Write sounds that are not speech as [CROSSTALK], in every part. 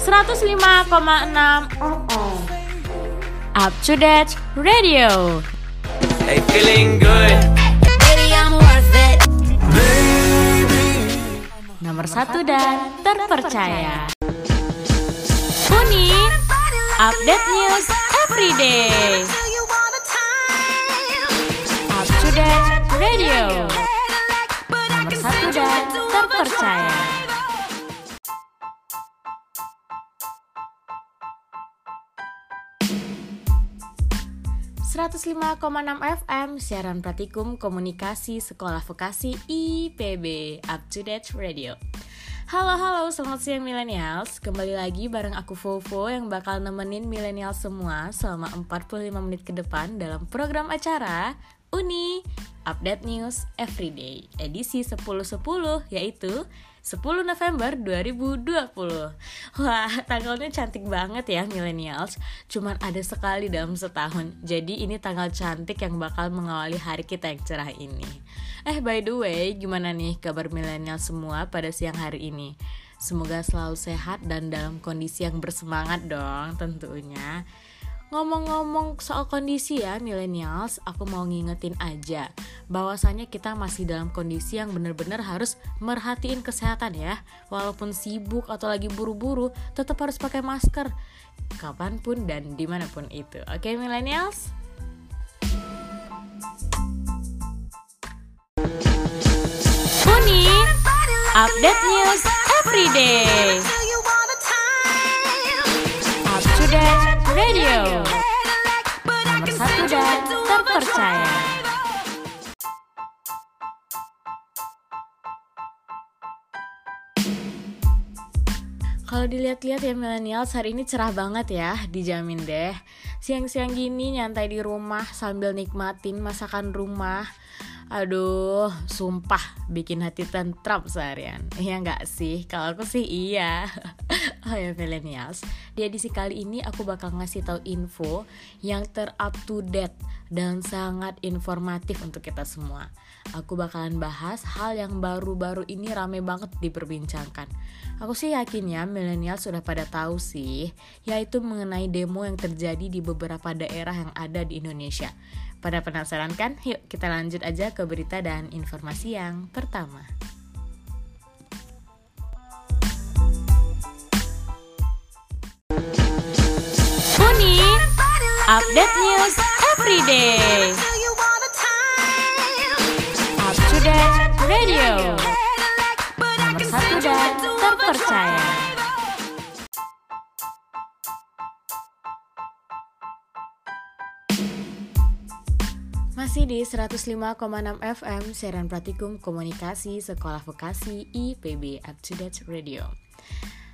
105,6 Up to Date Radio. Hey, feeling good. Baby, I'm worth it. Nomor satu dan terpercaya. Uni Update News Everyday Up to Date Radio. Nomor satu dan terpercaya 105,6 FM siaran praktikum komunikasi sekolah vokasi IPB Up to Date Radio. Halo halo, selamat siang millennials. Kembali lagi bareng aku Fofo yang bakal nemenin millennial semua selama 45 menit ke depan dalam program acara Uni Update News Everyday edisi 10.10 yaitu 10 November 2020 Wah tanggalnya cantik banget ya millennials. Cuman ada sekali dalam setahun. Jadi ini tanggal cantik yang bakal mengawali hari kita yang cerah ini. Eh by the way gimana nih kabar millennial semua pada siang hari ini? Semoga selalu sehat dan dalam kondisi yang bersemangat dong tentunya Ngomong-ngomong soal kondisi ya millennials, aku mau ngingetin aja bahwasanya kita masih dalam kondisi yang benar-benar harus merhatiin kesehatan ya. Walaupun sibuk atau lagi buru-buru, tetap harus pakai masker kapan pun dan di mana pun itu. Oke millennials? Uni Update News Everyday Up Radio Nomor satu dan terpercaya Kalau dilihat-lihat ya millennials hari ini cerah banget ya, dijamin deh. Siang-siang gini nyantai di rumah sambil nikmatin masakan rumah. Aduh, sumpah bikin hati tentram seharian. Iya nggak sih? Kalau aku sih iya. Ya millennials, di edisi kali ini aku bakal ngasih tahu info yang ter up to date dan sangat informatif untuk kita semua. Aku bakalan bahas hal yang baru-baru ini rame banget diperbincangkan. Aku sih yakin ya milenial sudah pada tahu sih, yaitu mengenai demo yang terjadi di beberapa daerah yang ada di Indonesia. Pada penasaran kan? Yuk kita lanjut aja ke berita dan informasi yang pertama. Update News Everyday Up to Date Radio. Nomor satu dan terpercaya. Masih di 105,6 FM Siaran Praktikum Komunikasi Sekolah Vokasi IPB Up to Date Radio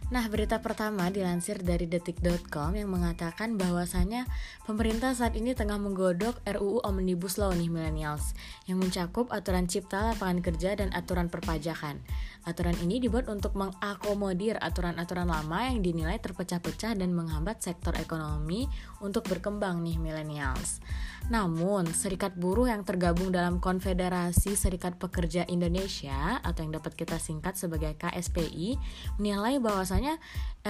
Nah, berita pertama dilansir dari detik.com yang mengatakan bahwasanya pemerintah saat ini tengah menggodok RUU Omnibus Law nih millennials yang mencakup aturan cipta lapangan kerja dan aturan perpajakan. Aturan ini dibuat untuk mengakomodir aturan-aturan lama yang dinilai terpecah-pecah dan menghambat sektor ekonomi untuk berkembang nih millennials. Namun, serikat buruh yang tergabung dalam Konfederasi Serikat Pekerja Indonesia atau yang dapat kita singkat sebagai KSPI menilai bahwasanya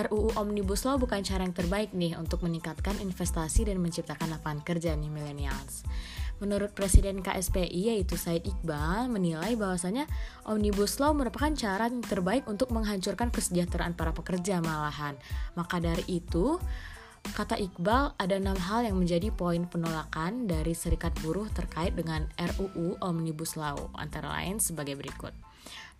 RUU Omnibus Law bukan cara yang terbaik nih untuk meningkatkan investasi dan menciptakan lapangan kerja nih millennials. Menurut Presiden KSPI yaitu Said Iqbal menilai bahwasanya Omnibus Law merupakan cara yang terbaik untuk menghancurkan kesejahteraan para pekerja malahan. Maka dari itu, Kata Iqbal, ada enam hal yang menjadi poin penolakan dari serikat buruh terkait dengan RUU Omnibus Law, antara lain sebagai berikut.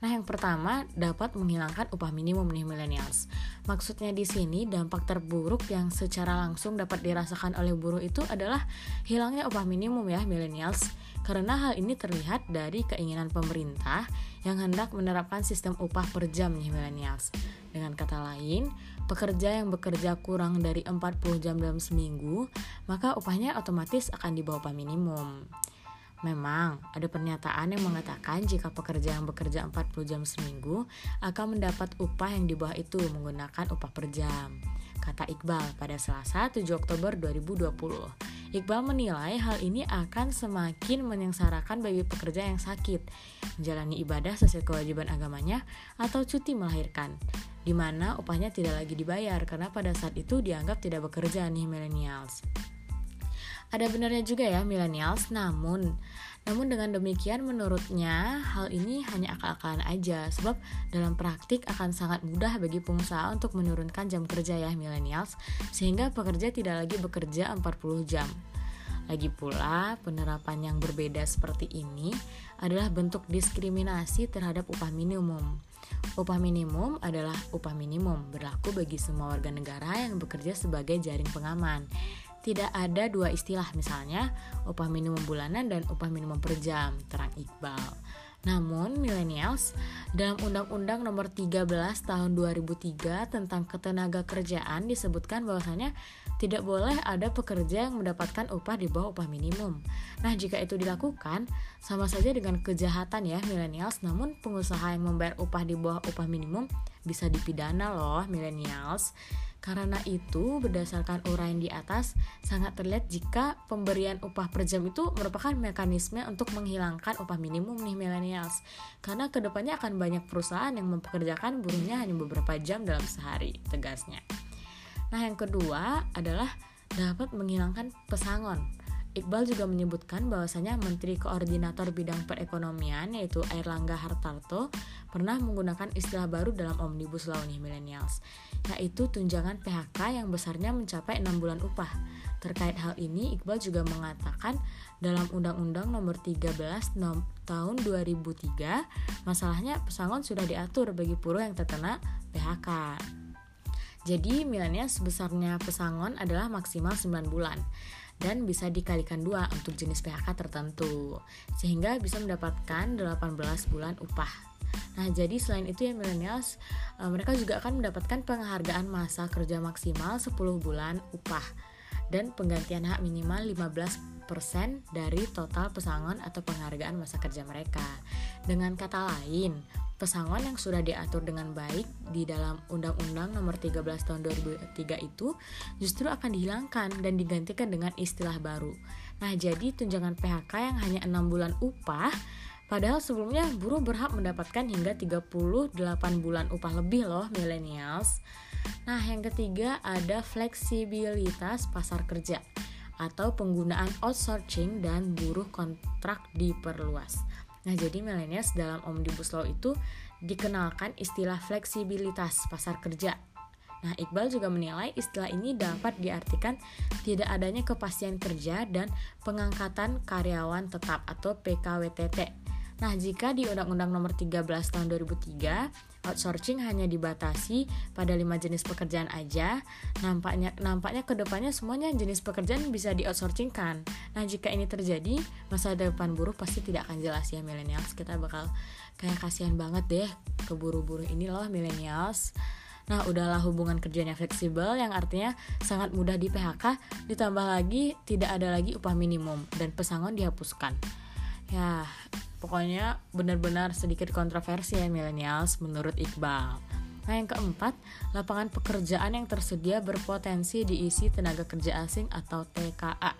Nah, yang pertama dapat menghilangkan upah minimum nih millennials. Maksudnya di sini dampak terburuk yang secara langsung dapat dirasakan oleh buruh itu adalah hilangnya upah minimum ya millennials. Karena hal ini terlihat dari keinginan pemerintah yang hendak menerapkan sistem upah per jam nih millennials. Dengan kata lain, pekerja yang bekerja kurang dari 40 jam dalam seminggu, maka upahnya otomatis akan di bawah upah minimum. Memang, ada pernyataan yang mengatakan jika pekerja yang bekerja 40 jam seminggu akan mendapat upah yang di bawah itu menggunakan upah per jam. Kata Iqbal pada Selasa 7 Oktober 2020. Iqbal menilai hal ini akan semakin menyengsarakan bagi pekerja yang sakit, menjalani ibadah sesuai kewajiban agamanya, atau cuti melahirkan. di mana upahnya tidak lagi dibayar karena pada saat itu dianggap tidak bekerja nih millennials. Ada benarnya juga ya millennials, namun namun dengan demikian menurutnya hal ini hanya akal-akalan aja sebab dalam praktik akan sangat mudah bagi pengusaha untuk menurunkan jam kerja ya millennials sehingga pekerja tidak lagi bekerja 40 jam. Lagi pula, penerapan yang berbeda seperti ini adalah bentuk diskriminasi terhadap upah minimum. Upah minimum adalah upah minimum berlaku bagi semua warga negara yang bekerja sebagai jaring pengaman tidak ada dua istilah misalnya upah minimum bulanan dan upah minimum per jam, terang Iqbal. Namun, millennials dalam Undang-Undang Nomor 13 Tahun 2003 tentang ketenaga kerjaan disebutkan bahwasanya tidak boleh ada pekerja yang mendapatkan upah di bawah upah minimum. Nah, jika itu dilakukan, sama saja dengan kejahatan ya millennials, namun pengusaha yang membayar upah di bawah upah minimum bisa dipidana loh millennials. Karena itu, berdasarkan uraian di atas, sangat terlihat jika pemberian upah per jam itu merupakan mekanisme untuk menghilangkan upah minimum nih millennials. Karena ke depannya akan banyak perusahaan yang mempekerjakan buruhnya hanya beberapa jam dalam sehari, tegasnya. Nah, yang kedua adalah dapat menghilangkan pesangon. Iqbal juga menyebutkan bahwasanya Menteri Koordinator Bidang Perekonomian yaitu Airlangga Hartarto pernah menggunakan istilah baru dalam Omnibus Law nih millennials, yaitu tunjangan PHK yang besarnya mencapai 6 bulan upah. Terkait hal ini, Iqbal juga mengatakan dalam Undang-Undang Nomor 13 nom tahun 2003, masalahnya pesangon sudah diatur bagi buruh yang terkena PHK. Jadi milenials sebesarnya pesangon adalah maksimal 9 bulan dan bisa dikalikan dua untuk jenis PHK tertentu sehingga bisa mendapatkan 18 bulan upah. Nah, jadi selain itu ya millennials, eh, mereka juga akan mendapatkan penghargaan masa kerja maksimal 10 bulan upah dan penggantian hak minimal 15% dari total pesangon atau penghargaan masa kerja mereka. Dengan kata lain, pesangon yang sudah diatur dengan baik di dalam Undang-Undang Nomor 13 Tahun 2003 itu justru akan dihilangkan dan digantikan dengan istilah baru. Nah, jadi tunjangan PHK yang hanya 6 bulan upah Padahal sebelumnya buruh berhak mendapatkan hingga 38 bulan upah lebih loh millennials. Nah, yang ketiga ada fleksibilitas pasar kerja atau penggunaan outsourcing dan buruh kontrak diperluas. Nah, jadi millennials dalam Omnibus Law itu dikenalkan istilah fleksibilitas pasar kerja. Nah, Iqbal juga menilai istilah ini dapat diartikan tidak adanya kepastian kerja dan pengangkatan karyawan tetap atau PKWTT Nah, jika di Undang-Undang Nomor 13 Tahun 2003, outsourcing hanya dibatasi pada lima jenis pekerjaan aja, nampaknya nampaknya ke depannya semuanya jenis pekerjaan bisa di outsourcingkan. Nah, jika ini terjadi, masa depan buruh pasti tidak akan jelas ya millennials. Kita bakal kayak kasihan banget deh ke buruh-buruh ini loh millennials. Nah, udahlah hubungan kerjanya fleksibel yang artinya sangat mudah di PHK, ditambah lagi tidak ada lagi upah minimum dan pesangon dihapuskan. Ya, Pokoknya benar-benar sedikit kontroversi ya millennials menurut Iqbal. Nah yang keempat, lapangan pekerjaan yang tersedia berpotensi diisi tenaga kerja asing atau TKA.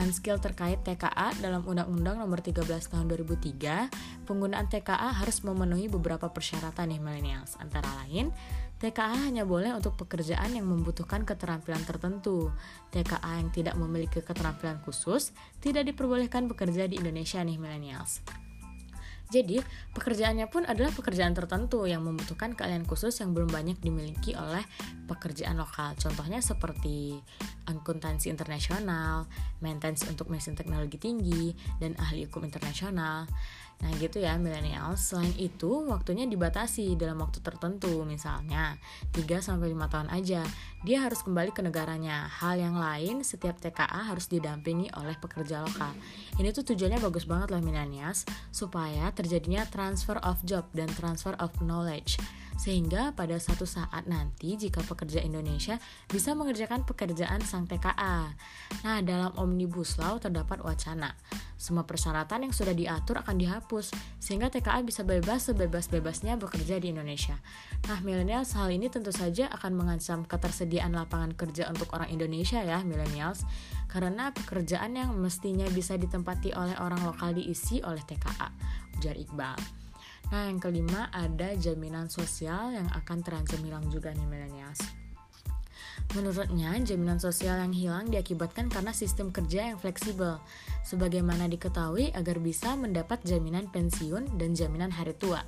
Unskill terkait TKA dalam Undang-Undang Nomor 13 Tahun 2003, penggunaan TKA harus memenuhi beberapa persyaratan nih millennials, antara lain TKA hanya boleh untuk pekerjaan yang membutuhkan keterampilan tertentu. TKA yang tidak memiliki keterampilan khusus tidak diperbolehkan bekerja di Indonesia nih millennials. Jadi, pekerjaannya pun adalah pekerjaan tertentu yang membutuhkan keahlian khusus yang belum banyak dimiliki oleh pekerjaan lokal. Contohnya seperti akuntansi internasional, maintenance untuk mesin teknologi tinggi, dan ahli hukum internasional. Nah gitu ya milenial. Selain itu waktunya dibatasi dalam waktu tertentu misalnya 3-5 tahun aja. Dia harus kembali ke negaranya. Hal yang lain setiap TKA harus didampingi oleh pekerja lokal. Ini tuh tujuannya bagus banget loh milenials Supaya terjadinya transfer of job dan transfer of knowledge sehingga pada satu saat nanti jika pekerja Indonesia bisa mengerjakan pekerjaan sang TKA. Nah, dalam Omnibus Law terdapat wacana semua persyaratan yang sudah diatur akan dihapus, sehingga TKA bisa bebas sebebas-bebasnya bekerja di Indonesia. Nah, millennials hal ini tentu saja akan mengancam ketersediaan lapangan kerja untuk orang Indonesia ya, millennials, karena pekerjaan yang mestinya bisa ditempati oleh orang lokal diisi oleh TKA, ujar Iqbal. Nah, yang kelima ada jaminan sosial yang akan terancam hilang juga nih millennials. Menurutnya, jaminan sosial yang hilang diakibatkan karena sistem kerja yang fleksibel. Sebagaimana diketahui, agar bisa mendapat jaminan pensiun dan jaminan hari tua,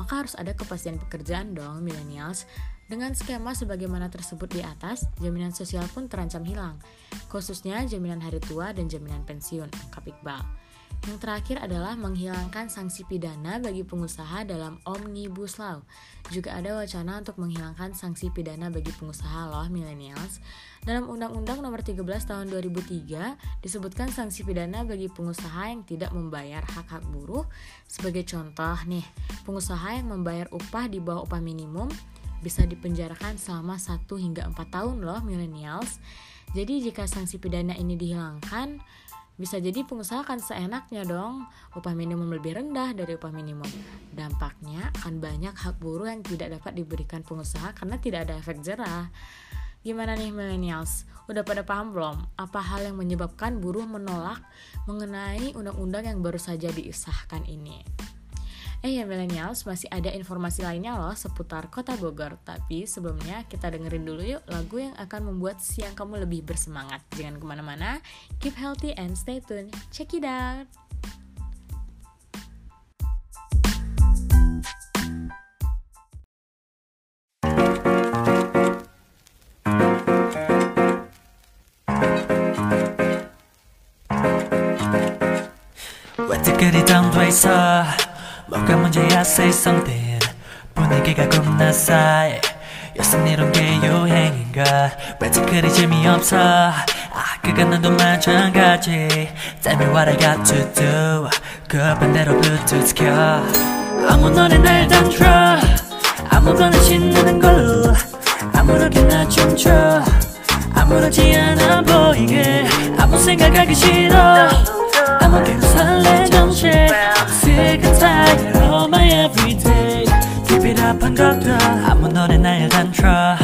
maka harus ada kepastian pekerjaan dong millennials. Dengan skema sebagaimana tersebut di atas, jaminan sosial pun terancam hilang, khususnya jaminan hari tua dan jaminan pensiun, ungkap Iqbal. Yang terakhir adalah menghilangkan sanksi pidana bagi pengusaha dalam Omnibus Law. Juga ada wacana untuk menghilangkan sanksi pidana bagi pengusaha loh millennials. Dalam Undang-Undang Nomor 13 Tahun 2003 disebutkan sanksi pidana bagi pengusaha yang tidak membayar hak-hak buruh. Sebagai contoh nih, pengusaha yang membayar upah di bawah upah minimum bisa dipenjarakan selama 1 hingga 4 tahun loh millennials. Jadi jika sanksi pidana ini dihilangkan, bisa jadi pengusaha akan seenaknya dong, upah minimum lebih rendah dari upah minimum. Dampaknya akan banyak hak buruh yang tidak dapat diberikan pengusaha karena tidak ada efek jerah. Gimana nih millennials? Udah pada paham belum apa hal yang menyebabkan buruh menolak mengenai undang-undang yang baru saja disahkan ini? Eh ya millennials, masih ada informasi lainnya loh seputar kota Bogor Tapi sebelumnya kita dengerin dulu yuk lagu yang akan membuat siang kamu lebih bersemangat Jangan kemana-mana, keep healthy and stay tuned Check it out 왜 뜨끈이던 돼 있어 뭐가 문제야 something 분위기가 겁나 싸해. 요즘 이런 게 유행인가? 왜 그리 재미없어? 아 그건 나도 마찬가지. Tell me what I got to do 그 반대로 블루투스 켜. 아무 노래나 일단 틀어 아무거나 신나는 걸로. 아무렇게나 춤춰. 아무렇지 않아 보이게. 아무 생각하기 싫어. 아무개로 살래 정신 Sick and tired of my everyday Keep it up 한 것도 아무 노래나 일단 틀어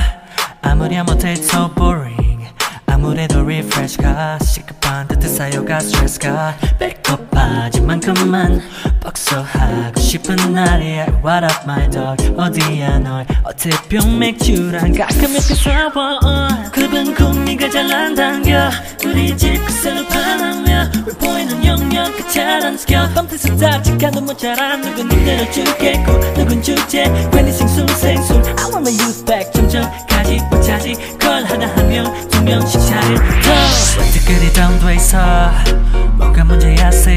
아무리 못해 it's so boring 아무래도 refresh가 시급한 듯해 쌓여가 스트레스가 배고 파진 만큼만 복수하고 싶은 날이야 What up my dog? 어디야 널? 어태병 맥주랑 가끔 이렇게 싸워 급은 국리가 잘안 당겨. 우리 집 그새로 파나며 왜 보이는 영역 그잘안 지켜. 펌트에서 답직한 너무 잘한 누군. 힘들어 죽겠고 누군 주제? 괜히 싱숭생숭 I want my youth back. 점점까지 못 차지. 걸 하나 한명두 명씩 차를 더왜 뜨끈이던 돼 있어? 뭐가 문제야 say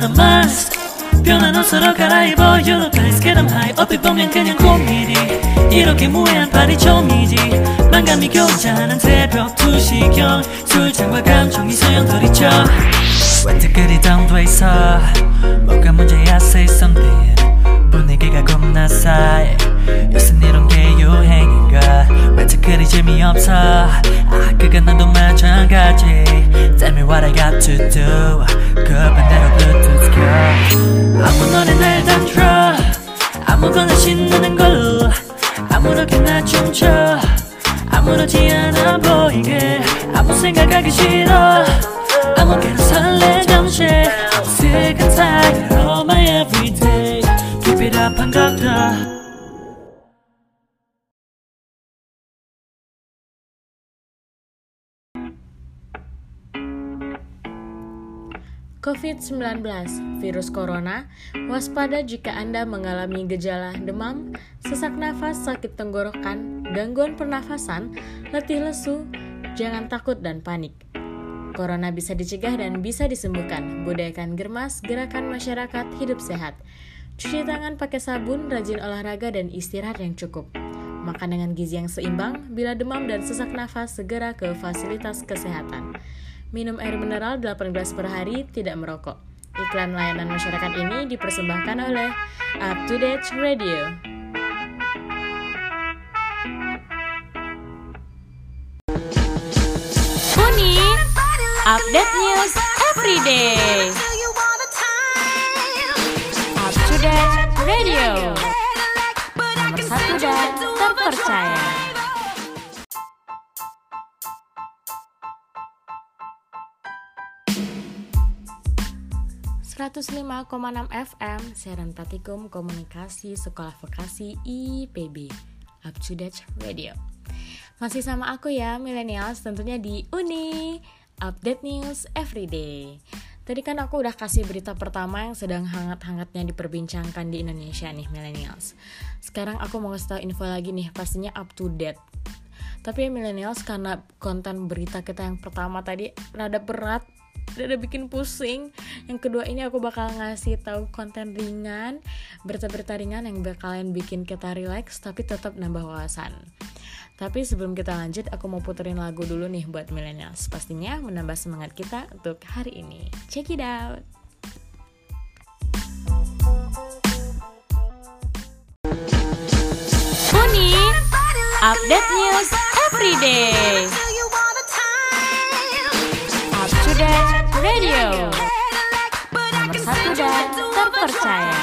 20대가 오만한 마스 변한 옷으로 갈아입어 nice get 'em high 어떻게 보면 그냥 코미디 이렇게 무해한 파리 종이지. 만감이 교차하는 새벽 2시경 술잔과 감정이 소용돌이쳐. 왜 뜨끈이던 돼 있어 뭐가 문제야 say something. 분위기가 겁나 싸해. 요즘 이런 왜 그리 재미없어. 아 그건 나도 마찬가지. Tell me what I got to do. 그 반대로 블루투스 켜. 아무 노래나 일단 틀어 아무거나 신나는 걸로. 아무렇게나 춤춰. 아무렇지 않아 보이게. 아무 생각하기 싫어. 아무개로 살래 잠시. Sick and tired of my everyday. Keep it up 한 것도 COVID-19, virus corona, waspada jika Anda mengalami gejala demam, sesak nafas, sakit tenggorokan, gangguan pernafasan, letih lesu, jangan takut dan panik. Corona bisa dicegah dan bisa disembuhkan. Budayakan germas, gerakan masyarakat hidup sehat. Cuci tangan pakai sabun, rajin olahraga dan istirahat yang cukup. Makan dengan gizi yang seimbang, bila demam dan sesak nafas segera ke fasilitas kesehatan. Minum air mineral 8 gelas per hari, tidak merokok. Iklan layanan masyarakat ini dipersembahkan oleh Up to Date Radio. Uni, update news every day. Up to Date Radio. Nomor satu dan terpercaya. 105,6 FM Siaran Praktikum Komunikasi Sekolah Vokasi IPB Up to Date Radio. Masih sama aku ya millennials tentunya di Uni. Update News Everyday Tadi kan aku udah kasih berita pertama yang sedang hangat-hangatnya diperbincangkan di Indonesia nih millennials. Sekarang aku mau ngasih tau info lagi nih pastinya up to date. Tapi ya millennials karena konten berita kita yang pertama tadi rada berat udah bikin pusing. Yang kedua ini aku bakal ngasih tahu konten ringan berita-berita ringan yang bakalan bikin kita relax tapi tetap nambah wawasan. Tapi sebelum kita lanjut aku mau puterin lagu dulu nih buat millennials. Pastinya menambah semangat kita untuk hari ini. Check it out! Uni Update News Everyday Up to Date Radio. Nomor satu dan terpercaya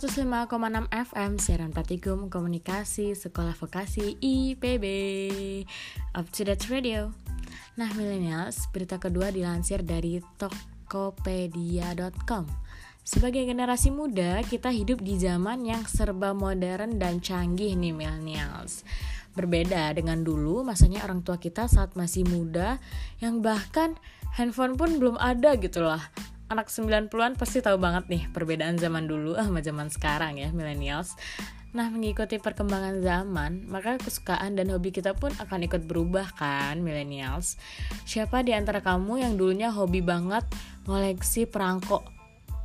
105,6 FM siaran Patikum Komunikasi Sekolah Vokasi IPB Up to Date Radio. Nah millennials, berita kedua dilansir dari Tokopedia.com Sebagai generasi muda, kita hidup di zaman yang serba modern dan canggih nih millennials. Berbeda dengan dulu, masanya orang tua kita saat masih muda Yang bahkan handphone pun belum ada gitu lah anak 90-an pasti tahu banget nih perbedaan zaman dulu sama zaman sekarang ya millennials. Nah, mengikuti perkembangan zaman, maka kesukaan dan hobi kita pun akan ikut berubah kan, millennials. Siapa di antara kamu yang dulunya hobi banget ngoleksi perangko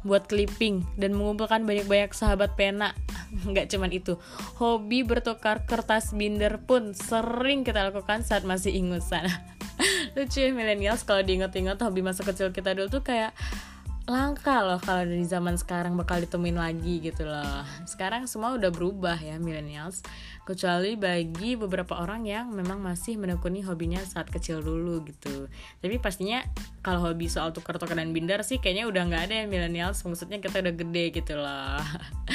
buat clipping dan mengumpulkan banyak-banyak sahabat pena? [LAUGHS] Nggak cuman itu, hobi bertukar kertas binder pun sering kita lakukan saat masih ingusan. [LAUGHS] Lucu ya millennials kalau diingat-ingat hobi masa kecil kita dulu tuh kayak langka loh kalau di zaman sekarang bakal ditemuin lagi gitu loh. Sekarang semua udah berubah ya millennials. Kecuali bagi beberapa orang yang memang masih menekuni hobinya saat kecil dulu gitu. Tapi pastinya kalau hobi soal tukar-tukar dan binder sih kayaknya udah nggak ada ya millennials. Maksudnya kita udah gede gitu loh.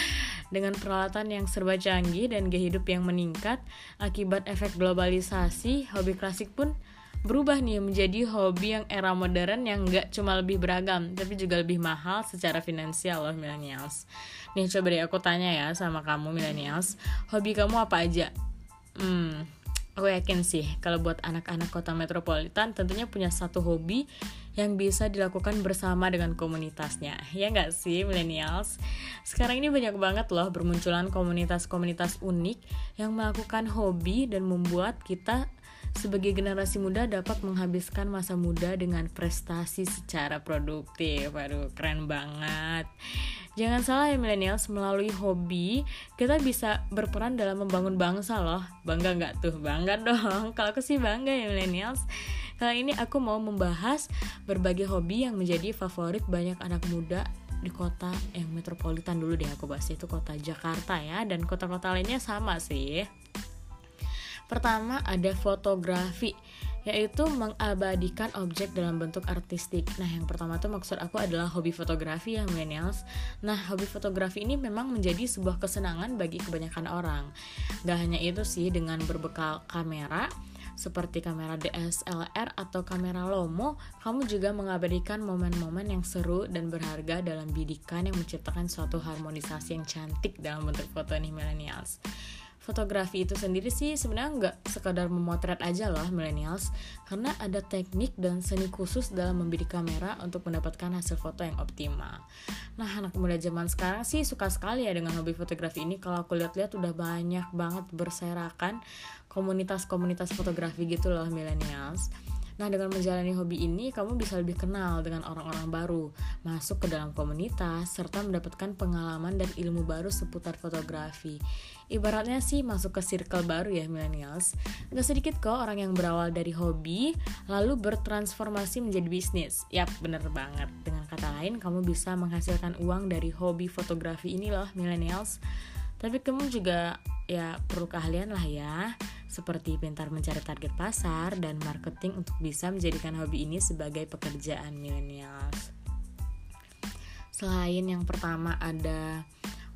[LAUGHS] Dengan peralatan yang serba canggih dan gaya hidup yang meningkat akibat efek globalisasi hobi klasik pun berubah nih menjadi hobi yang era modern yang nggak cuma lebih beragam tapi juga lebih mahal secara finansial loh millennials. Nih coba deh aku tanya ya sama kamu millennials. Hobi kamu apa aja? Hmm aku yakin sih kalau buat anak-anak kota metropolitan tentunya punya satu hobi yang bisa dilakukan bersama dengan komunitasnya. Ya nggak sih millennials? Sekarang ini banyak banget loh bermunculan komunitas-komunitas unik yang melakukan hobi dan membuat kita sebagai generasi muda dapat menghabiskan masa muda dengan prestasi secara produktif. Waduh, keren banget. Jangan salah ya millennials, melalui hobi kita bisa berperan dalam membangun bangsa loh. Bangga nggak tuh? Bangga dong. [LAUGHS] Kalau aku sih bangga ya millennials. Kali ini aku mau membahas berbagai hobi yang menjadi favorit banyak anak muda di kota yang metropolitan dulu deh aku bahas itu kota Jakarta ya dan kota-kota lainnya sama sih. Pertama ada fotografi yaitu mengabadikan objek dalam bentuk artistik. Nah, yang pertama tuh maksud aku adalah hobi fotografi ya millennials. Nah, hobi fotografi ini memang menjadi sebuah kesenangan bagi kebanyakan orang. Gak hanya itu sih dengan berbekal kamera seperti kamera DSLR atau kamera Lomo, kamu juga mengabadikan momen-momen yang seru dan berharga dalam bidikan yang menciptakan suatu harmonisasi yang cantik dalam bentuk foto nih millennials fotografi itu sendiri sih sebenarnya nggak sekadar memotret aja loh millennials karena ada teknik dan seni khusus dalam membidik kamera untuk mendapatkan hasil foto yang optimal. Nah anak muda zaman sekarang sih suka sekali ya dengan hobi fotografi ini kalau aku lihat-lihat udah banyak banget berserakan komunitas-komunitas fotografi gitu loh millennials. Nah, dengan menjalani hobi ini, kamu bisa lebih kenal dengan orang-orang baru, masuk ke dalam komunitas, serta mendapatkan pengalaman dan ilmu baru seputar fotografi. Ibaratnya sih masuk ke circle baru ya millennials. Gak sedikit kok orang yang berawal dari hobi, lalu bertransformasi menjadi bisnis. Yap, bener banget. Dengan kata lain, kamu bisa menghasilkan uang dari hobi fotografi ini loh millennials. Tapi kamu juga ya perlu keahlian lah ya seperti pintar mencari target pasar dan marketing untuk bisa menjadikan hobi ini sebagai pekerjaan millennials. Selain yang pertama ada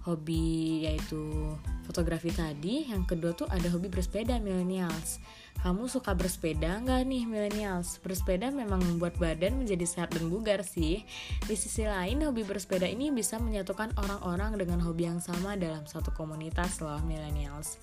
hobi yaitu fotografi tadi, yang kedua tuh ada hobi bersepeda millennials. Kamu suka bersepeda nggak nih millennials? Bersepeda memang membuat badan menjadi sehat dan bugar sih. Di sisi lain, hobi bersepeda ini bisa menyatukan orang-orang dengan hobi yang sama dalam satu komunitas loh millennials.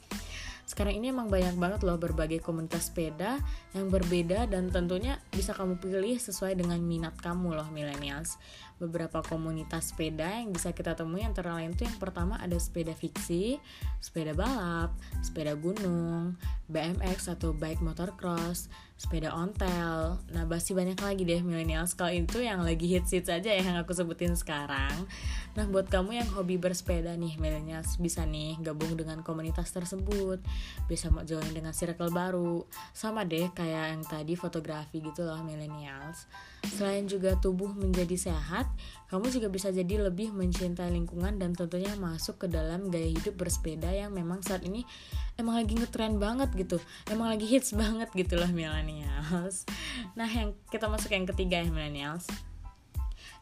Sekarang ini emang banyak banget loh berbagai komunitas sepeda yang berbeda dan tentunya bisa kamu pilih sesuai dengan minat kamu loh millennials. Beberapa komunitas sepeda yang bisa kita temui antara lain tuh yang pertama ada sepeda fiksi, sepeda balap, sepeda gunung, BMX atau bike motocross, sepeda ontel. Nah, masih banyak lagi deh millennials. Kalau itu yang lagi hits-hits aja ya yang aku sebutin sekarang. Nah, buat kamu yang hobi bersepeda nih millennials bisa nih gabung dengan komunitas tersebut. Bisa mau join dengan circle baru. Sama deh kayak yang tadi fotografi gitu loh millennials. Selain juga tubuh menjadi sehat, kamu juga bisa jadi lebih mencintai lingkungan dan tentunya masuk ke dalam gaya hidup bersepeda yang memang saat ini emang lagi ngetren banget gitu. Emang lagi hits [LAUGHS] banget gitu loh millennials. Nah, yang kita masuk yang ketiga ya millennials.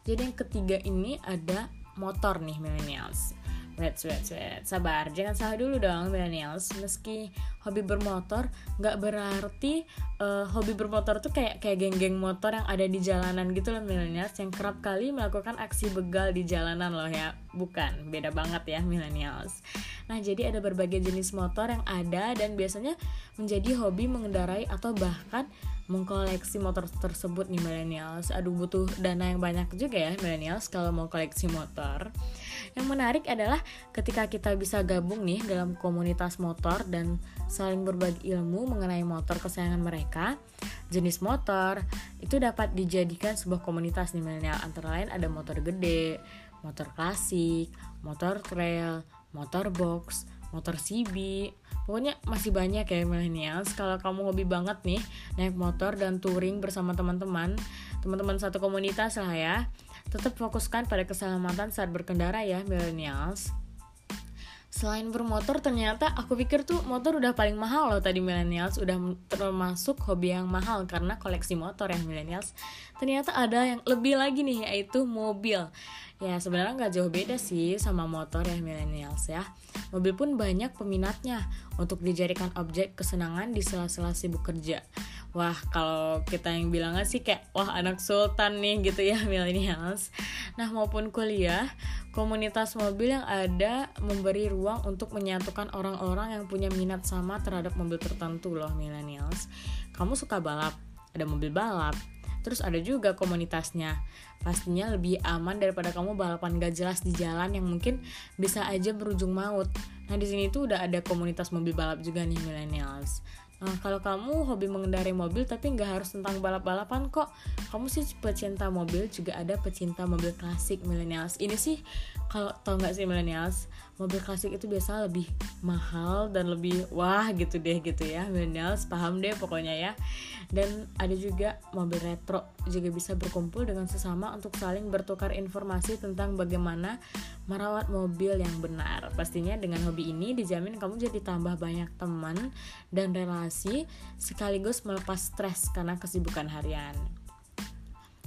Jadi yang ketiga ini ada motor nih millennials. Wait, wait, wait. Sabar, jangan salah dulu dong millennials. Meski hobi bermotor, nggak berarti eh, hobi bermotor tuh kayak kayak geng-geng motor yang ada di jalanan gitu loh millennials yang kerap kali melakukan aksi begal di jalanan loh ya. Bukan, beda banget ya millennials. Nah, jadi ada berbagai jenis motor yang ada dan biasanya menjadi hobi mengendarai atau bahkan mengkoleksi motor tersebut nih millennials. Aduh butuh dana yang banyak juga ya millennials kalau mau koleksi motor. Yang menarik adalah ketika kita bisa gabung nih dalam komunitas motor dan saling berbagi ilmu mengenai motor kesayangan mereka, jenis motor itu dapat dijadikan sebuah komunitas nih milenial. Antara lain ada motor gede, motor klasik, motor trail, motor box, motor CB. Pokoknya masih banyak ya millennials. Kalau kamu hobi banget nih naik motor dan touring bersama teman-teman, teman-teman satu komunitas lah ya. Tetap fokuskan pada keselamatan saat berkendara ya millennials. Selain bermotor ternyata aku pikir tuh motor udah paling mahal loh tadi millennials udah termasuk hobi yang mahal karena koleksi motor ya millennials. Ternyata ada yang lebih lagi nih yaitu mobil. Ya sebenarnya nggak jauh beda sih sama motor ya millennials ya. Mobil pun banyak peminatnya untuk dijadikan objek kesenangan di sela-sela sibuk kerja. Wah kalau kita yang bilangnya sih kayak wah anak sultan nih gitu ya [LAUGHS] millennials. Nah maupun kuliah, komunitas mobil yang ada memberi ruang untuk menyatukan orang-orang yang punya minat sama terhadap mobil tertentu loh millennials. Kamu suka balap, ada mobil balap. Terus ada juga komunitasnya. Pastinya lebih aman daripada kamu balapan gak jelas di jalan yang mungkin bisa aja berujung maut. Nah di sini tuh udah ada komunitas mobil balap juga nih millennials. Nah, kalau kamu hobi mengendarai mobil tapi nggak harus tentang balap-balapan kok. Kamu sih pecinta mobil juga ada pecinta mobil klasik millennials. Ini sih kalau tau nggak sih millennials, mobil klasik itu biasa lebih mahal dan lebih wah gitu deh gitu ya millennials paham deh pokoknya ya. Dan ada juga mobil retro juga bisa berkumpul dengan sesama untuk saling bertukar informasi tentang bagaimana merawat mobil yang benar. Pastinya dengan hobi ini dijamin kamu jadi tambah banyak teman dan relasi sekaligus melepas stres karena kesibukan harian.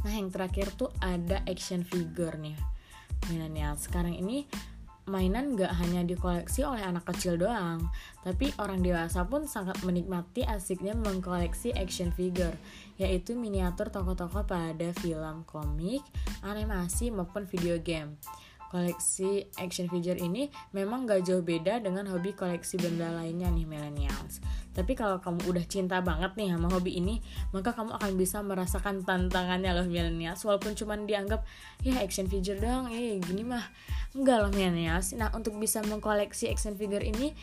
Nah, yang terakhir tuh ada action figure nih. Milenial sekarang ini mainan gak hanya dikoleksi oleh anak kecil doang, tapi orang dewasa pun sangat menikmati asiknya mengkoleksi action figure, yaitu miniatur tokoh-tokoh pada film, komik, animasi maupun video game. Koleksi action figure ini memang gak jauh beda dengan hobi koleksi benda lainnya nih millennials. Tapi kalau kamu udah cinta banget nih sama hobi ini, maka kamu akan bisa merasakan tantangannya loh millennials. Walaupun cuman dianggap ya action figure doang, eh gini mah enggak loh millennials. Nah untuk bisa mengkoleksi action figure ini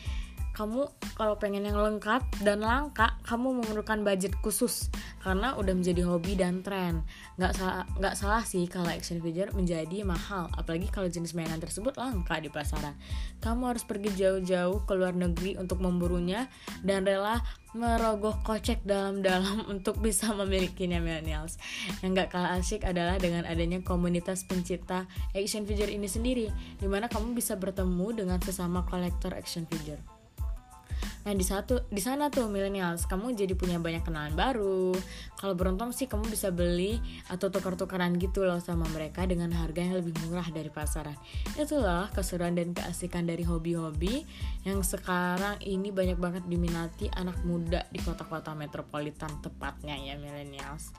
kamu kalau pengen yang lengkap dan langka kamu memerlukan budget khusus. Karena udah menjadi hobi dan tren. Nggak salah nggak salah sih kalau action figure menjadi mahal. Apalagi kalau jenis mainan tersebut langka di pasaran. Kamu harus pergi jauh-jauh ke luar negeri untuk memburunya dan rela merogoh kocek dalam-dalam [LAUGHS] untuk bisa memilikinya millennials. Yang gak kalah asyik adalah dengan adanya komunitas pencipta action figure ini sendiri di mana kamu bisa bertemu dengan sesama kolektor action figure Nah di satu di sana tuh millennials kamu jadi punya banyak kenalan baru. Kalau beruntung sih kamu bisa beli atau tukar-tukaran gitu loh sama mereka dengan harga yang lebih murah dari pasaran. Itulah keseruan dan keasikan dari hobi-hobi yang sekarang ini banyak banget diminati anak muda di kota-kota metropolitan tepatnya ya millennials.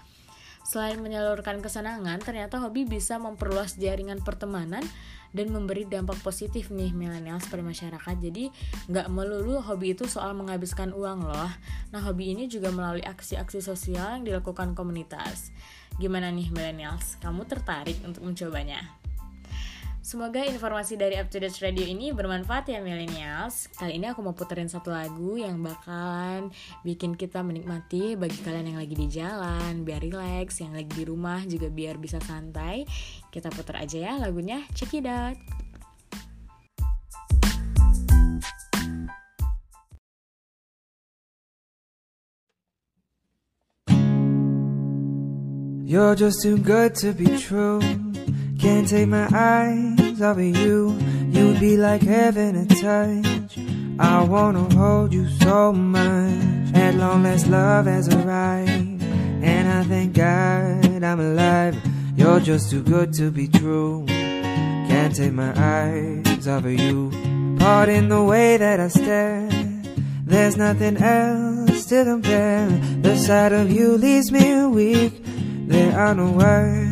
Selain menyalurkan kesenangan, ternyata hobi bisa memperluas jaringan pertemanan dan memberi dampak positif nih millennials pada masyarakat. Jadi nggak melulu hobi itu soal menghabiskan uang loh. Nah hobi ini juga melalui aksi-aksi sosial yang dilakukan komunitas. Gimana nih millennials? Kamu tertarik untuk mencobanya? Semoga informasi dari Up to Date Radio ini bermanfaat ya millennials. Kali ini aku mau puterin satu lagu yang bakalan bikin kita menikmati bagi kalian yang lagi di jalan, biar relax, yang lagi di rumah juga biar bisa santai. Kita puter aja ya lagunya. Check it out. You're just too good to be true. Can't take my eyes off of you. You'd be like heaven to touch. I wanna hold you so much. At long last, love has arrived. And I thank God I'm alive. You're just too good to be true. Can't take my eyes off of you. Pardon the way that I stare. There's nothing else to compare. The sight of you leaves me weak. There are no words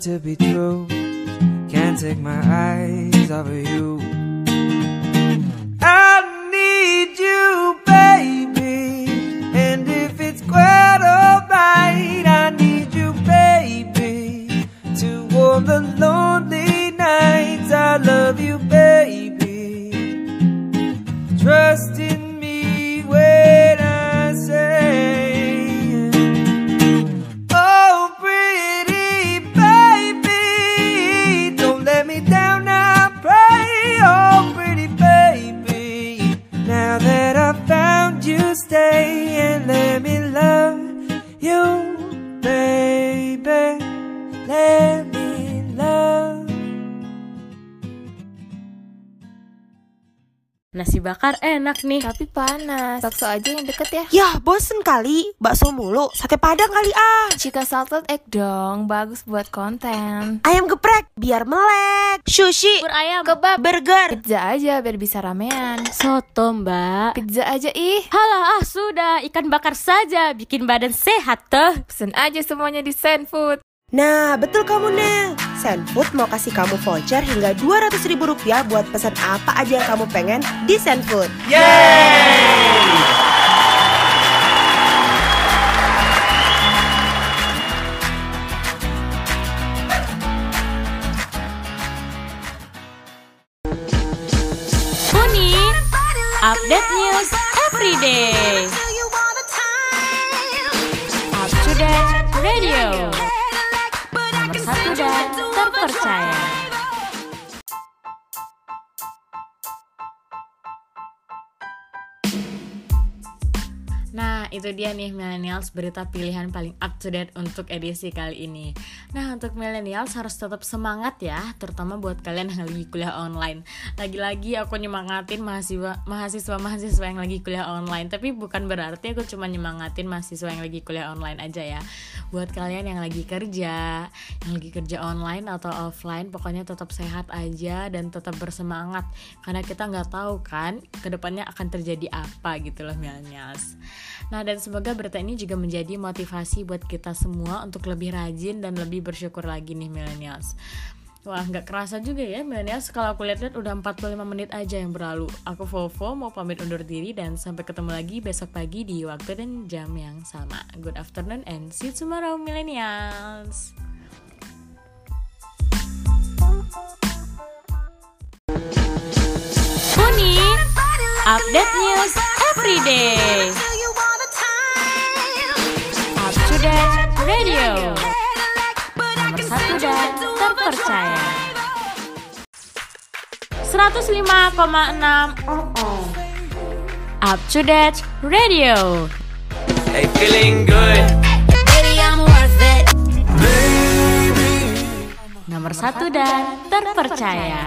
To be true. Can't take my eyes off of you. Bakar enak nih. Tapi panas. Bakso aja yang deket ya. Yah, bosen kali. Bakso mulu. Sate padang kali ah. Chicken salted egg dong, bagus buat konten. Ayam geprek, biar melek. Sushi, ayam. Kebab, burger. pizza aja biar bisa ramean. Soto mbak. Pizza aja ih. Halah ah sudah ikan bakar saja bikin badan sehat tuh. Pesen aja semuanya di Sandfood. Nah, betul kamu Nel. Sandfood mau kasih kamu voucher hingga 200 ribu rupiah buat pesan apa aja yang kamu pengen di Sandfood. Uni, update news every day. Up to date radio. Itu dia nih millennials berita pilihan paling up to date untuk edisi kali ini. Nah, untuk millennials harus tetap semangat ya, terutama buat kalian yang lagi kuliah online. Lagi-lagi aku nyemangatin mahasiswa mahasiswa-mahasiswa yang lagi kuliah online, tapi bukan berarti aku cuma nyemangatin mahasiswa yang lagi kuliah online aja ya. Buat kalian yang lagi kerja, yang lagi kerja online atau offline, pokoknya tetap sehat aja dan tetap bersemangat karena kita nggak tahu kan ke depannya akan terjadi apa gitu loh millennials. Nah dan semoga berita ini juga menjadi motivasi buat kita semua untuk lebih rajin dan lebih bersyukur lagi nih millennials. Wah nggak kerasa juga ya millennials kalau aku lihat-lihat udah 45 menit aja yang berlalu. Aku Vovo mau pamit undur diri dan sampai ketemu lagi besok pagi di waktu dan jam yang sama. Good afternoon and see you tomorrow millennials. Uni, update news every day. Up to date radio. Nomor satu dan terpercaya. 105,6 Up to date radio. Hey, feeling good. Baby, I'm worth it. Nomor satu dan terpercaya.